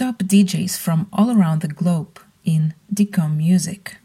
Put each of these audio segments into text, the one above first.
top DJs from all around the globe in dikomm Music.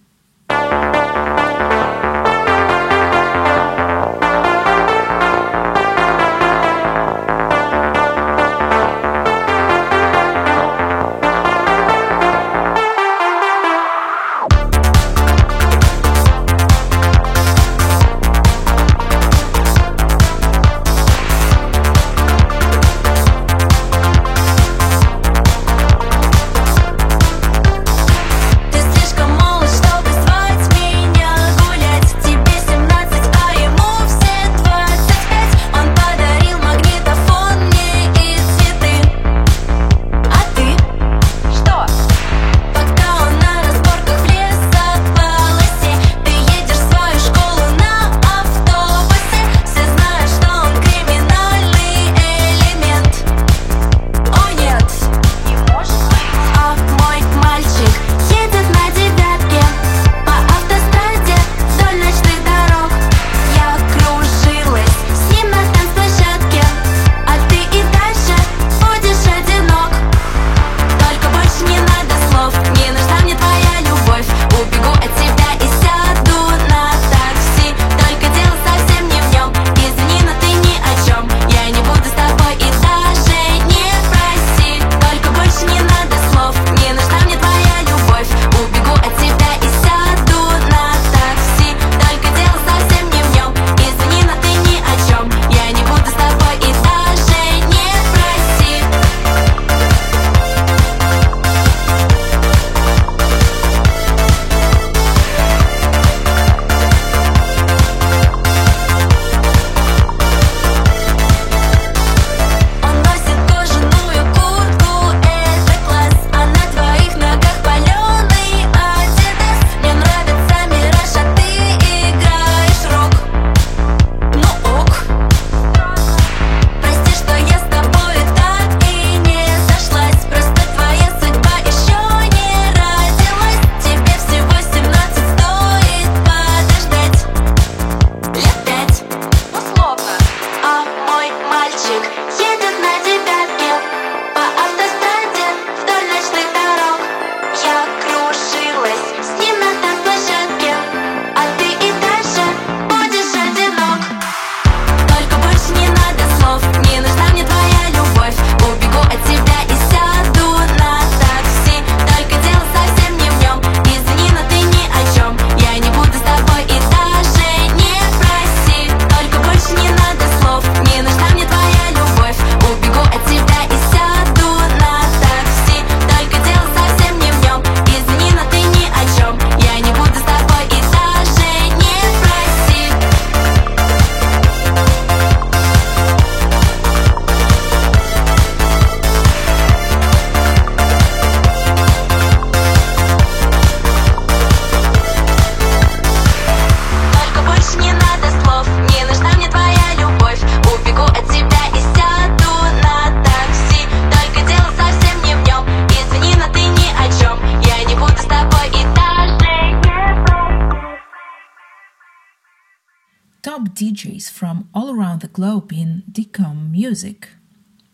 top DJs from all around the globe in dikomm Music.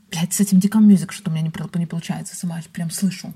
Блять, с этим dikomm Music что-то у меня не, не получается, сама прям слышу.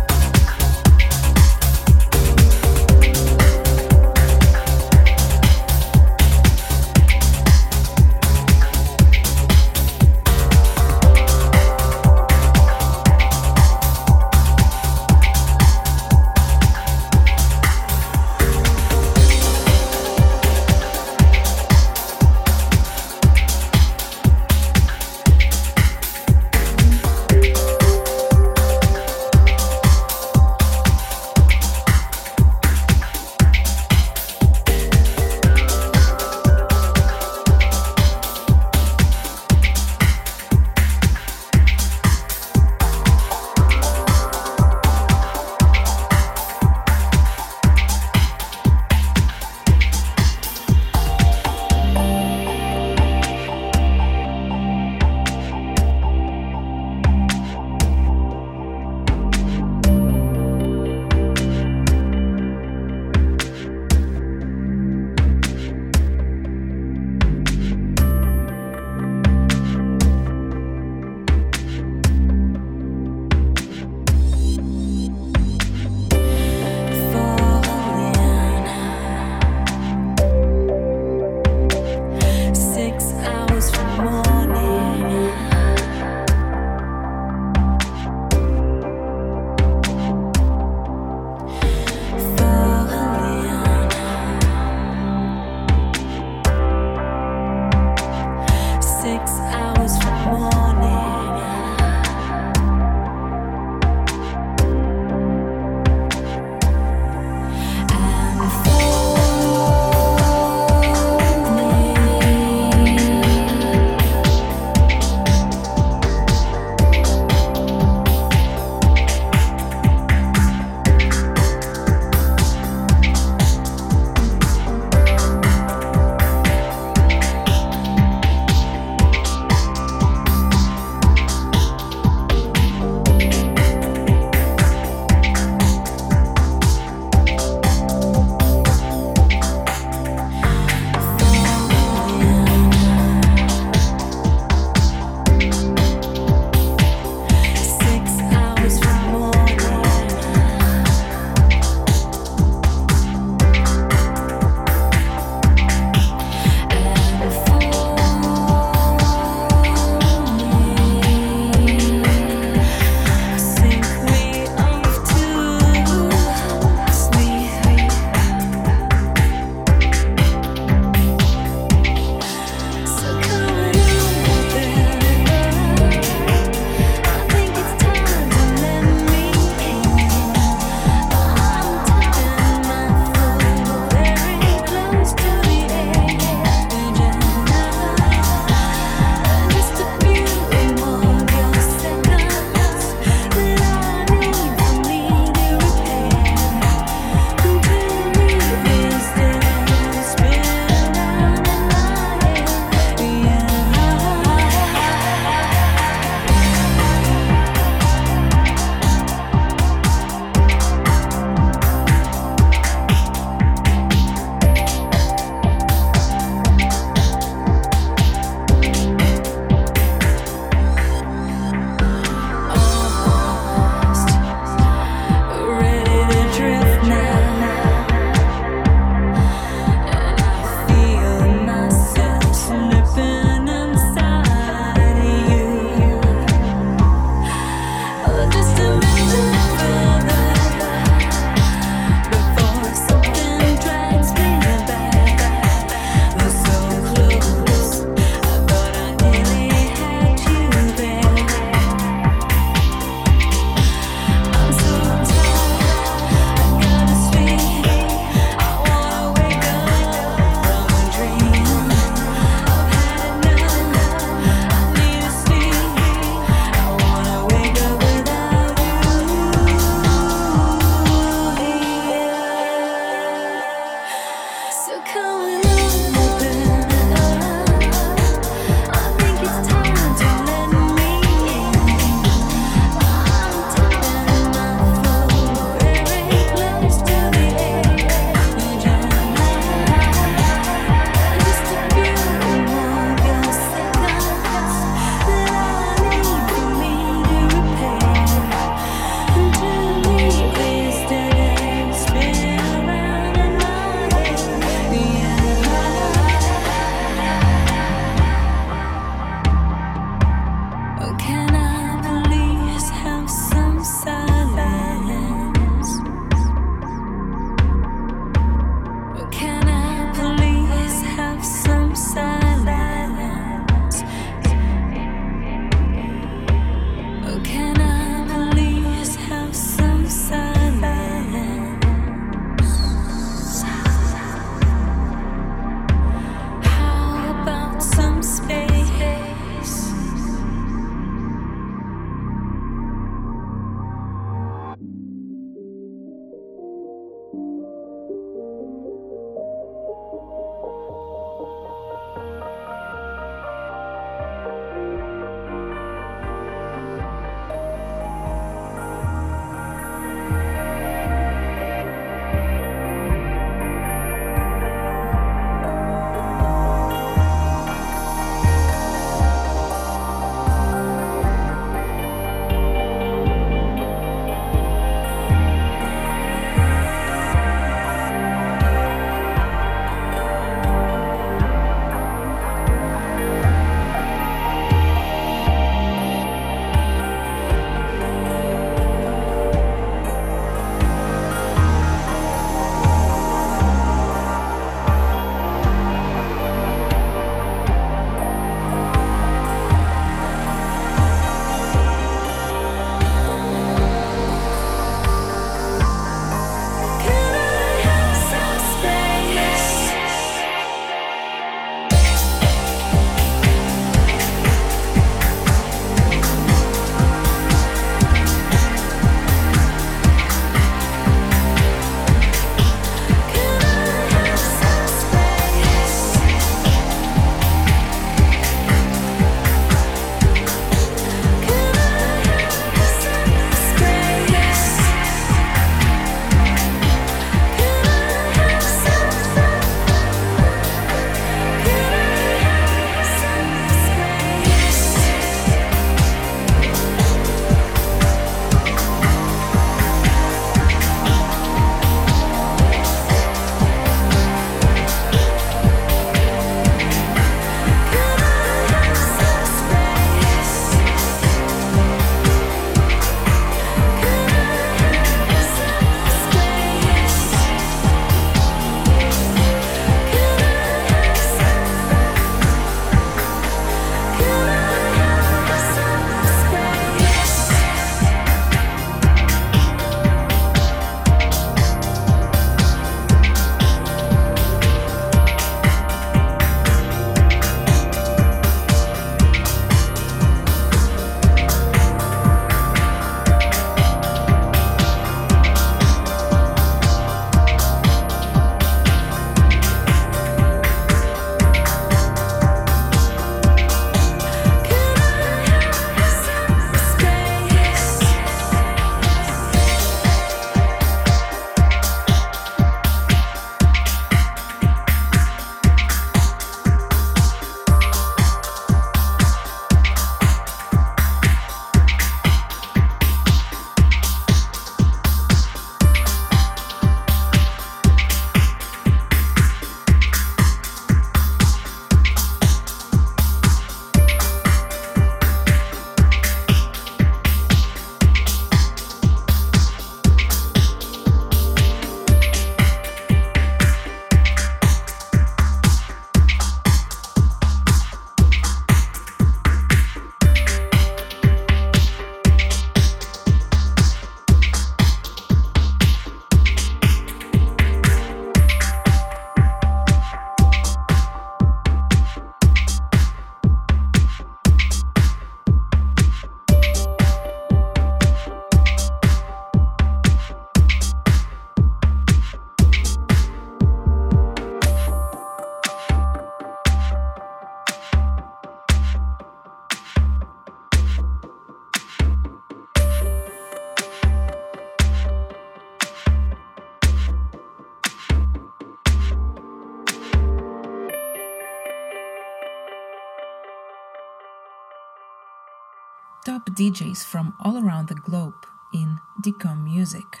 DJs from all around the globe in dikomm Music.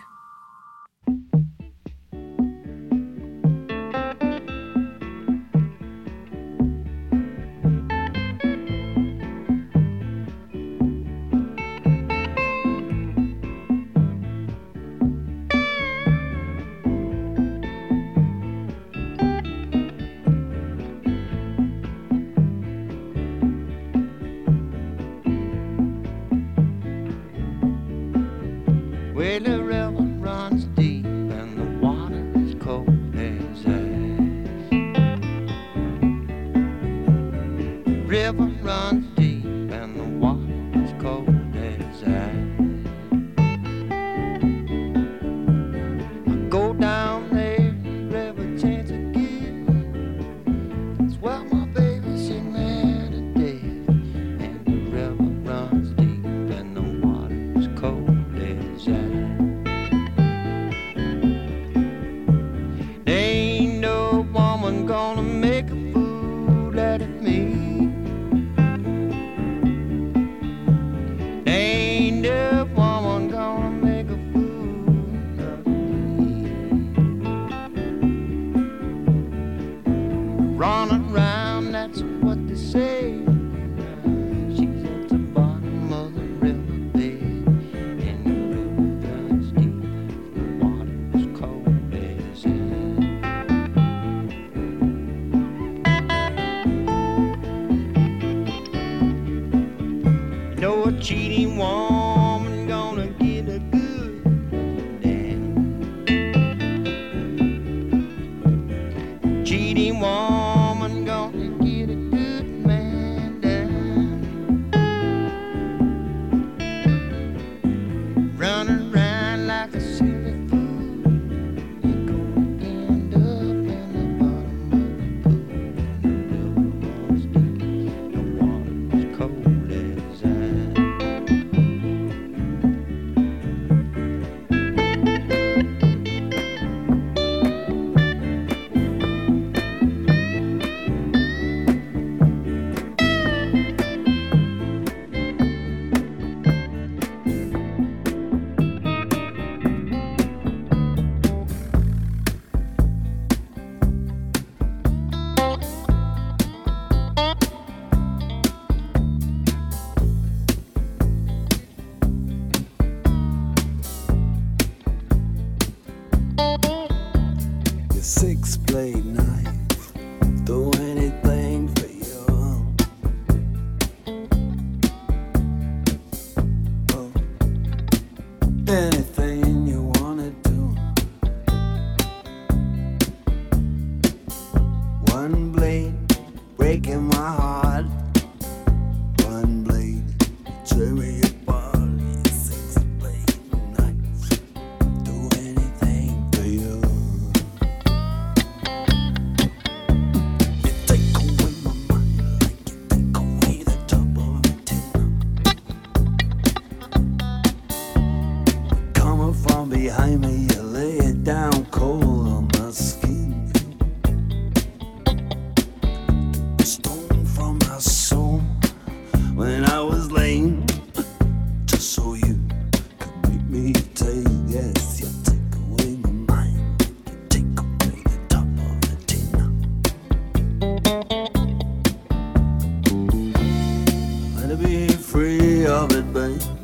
Something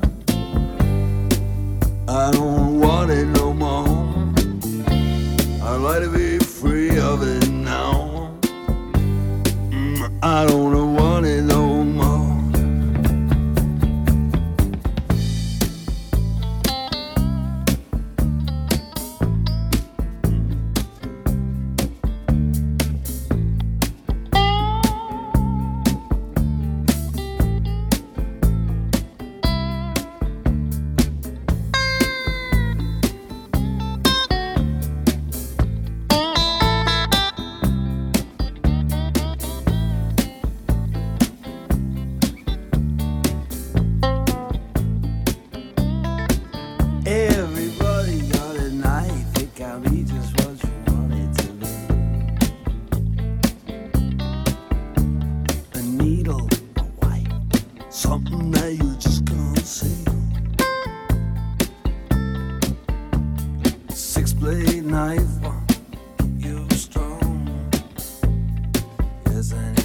Cause I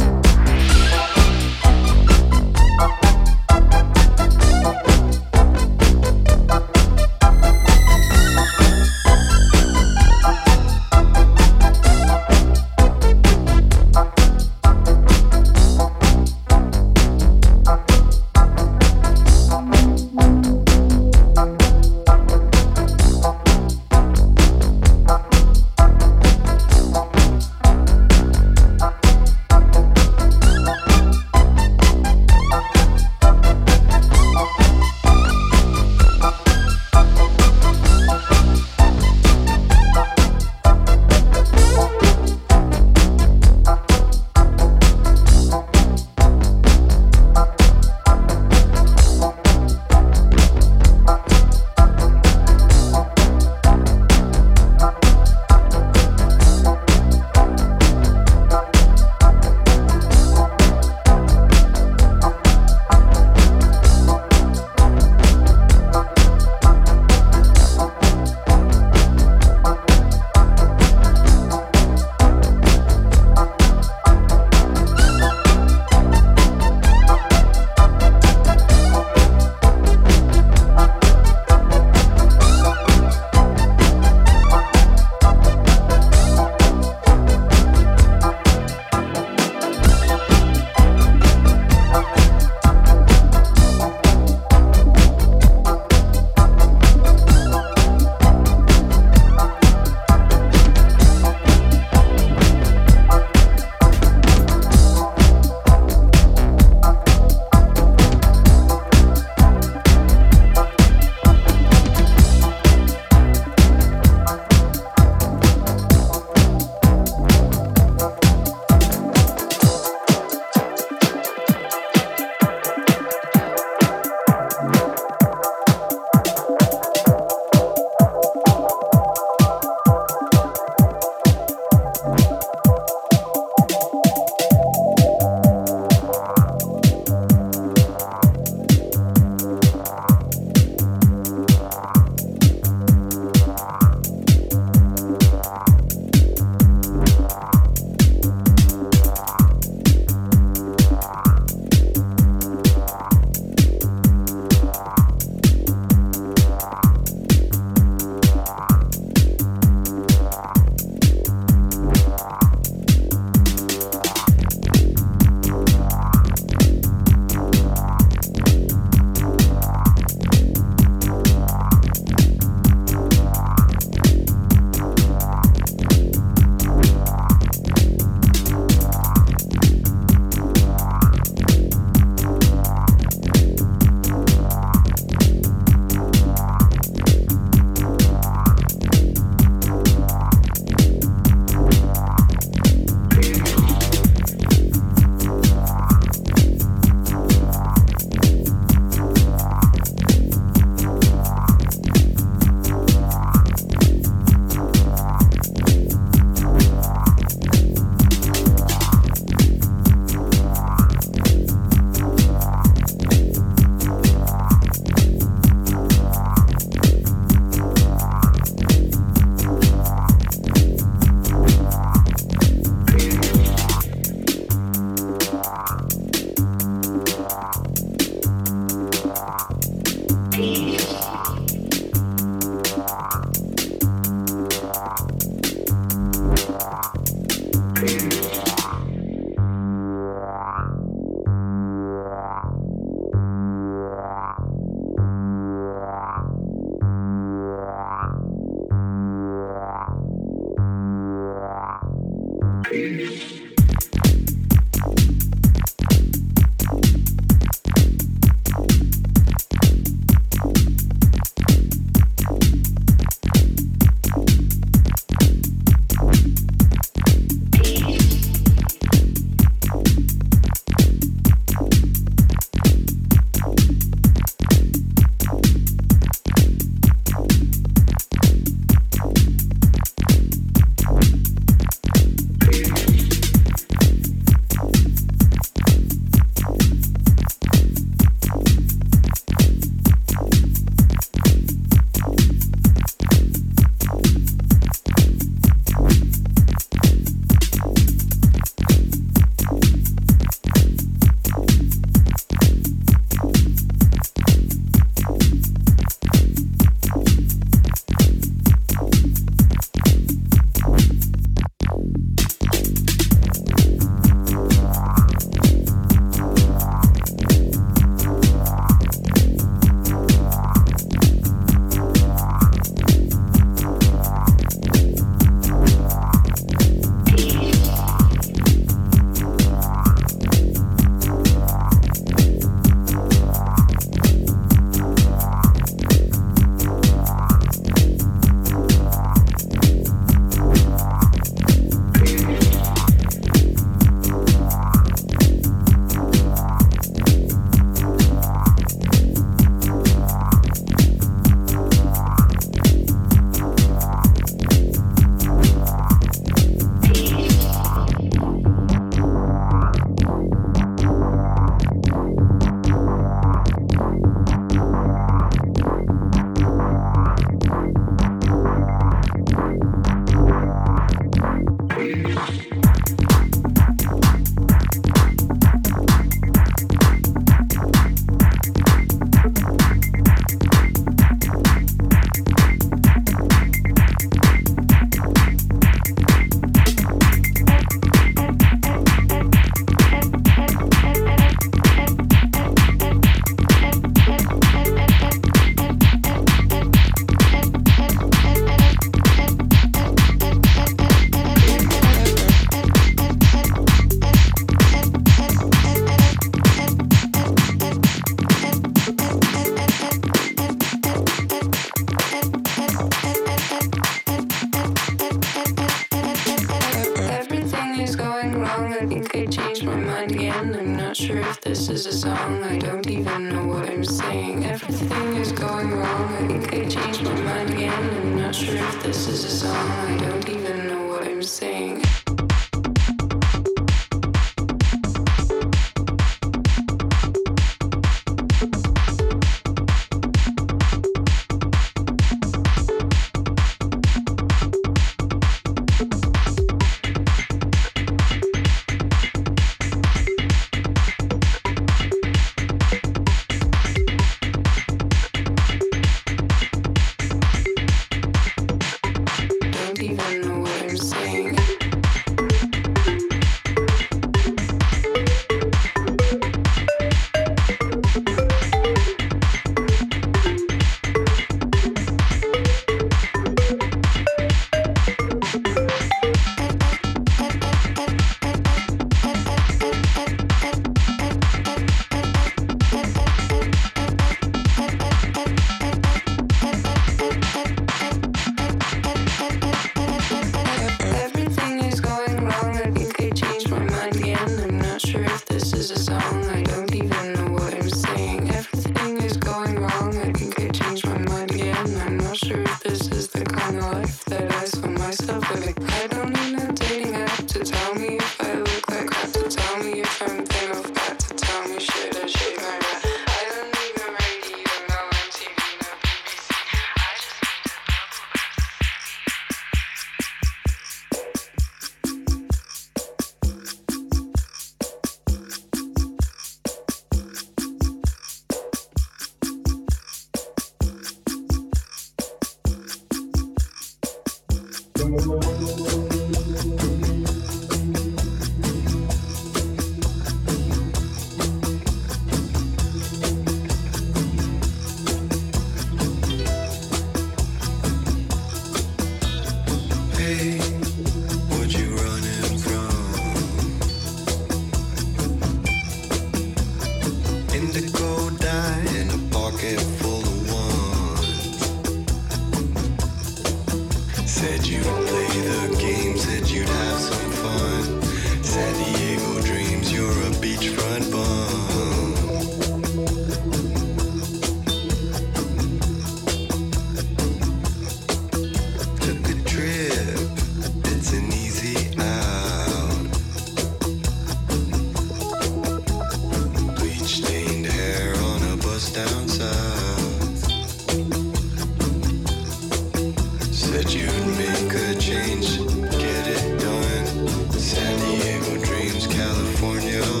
dreams, California.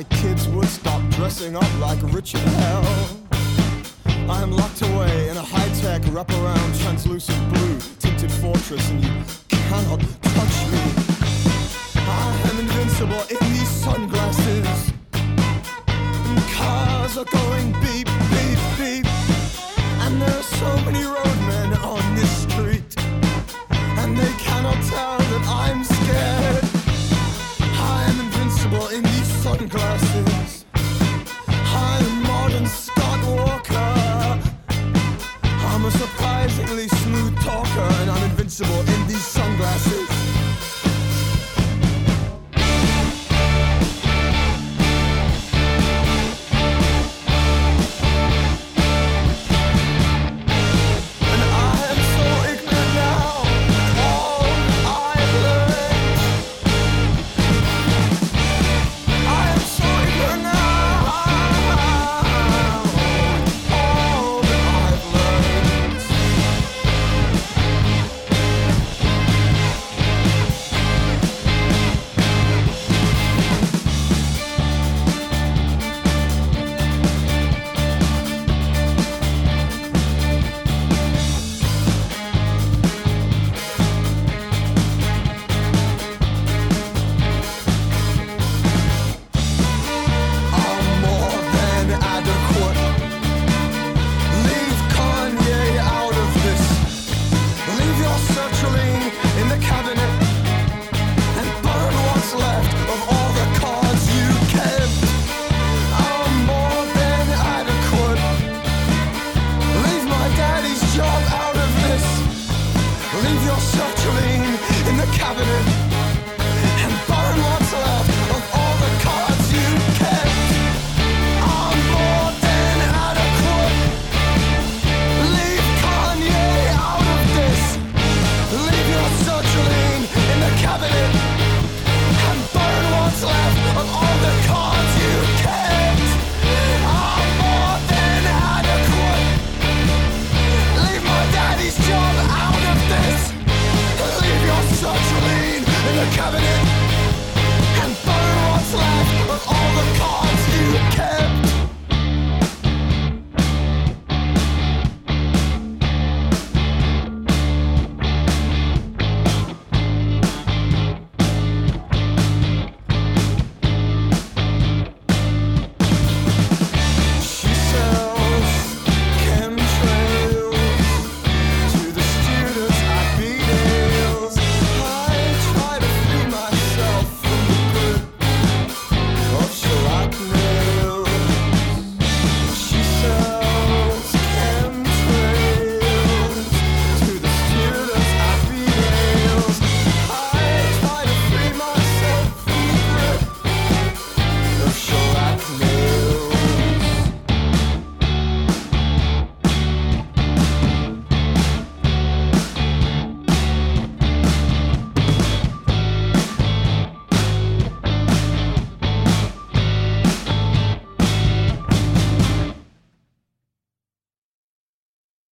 my kids would stop dressing up like Richard Hell. I am locked away in a high-tech wraparound translucent blue tinted fortress and you cannot touch me. I am invincible in these sunglasses. And cars are going beep, beep, beep. And there are so many roadmen on this street. And they cannot tell invincible.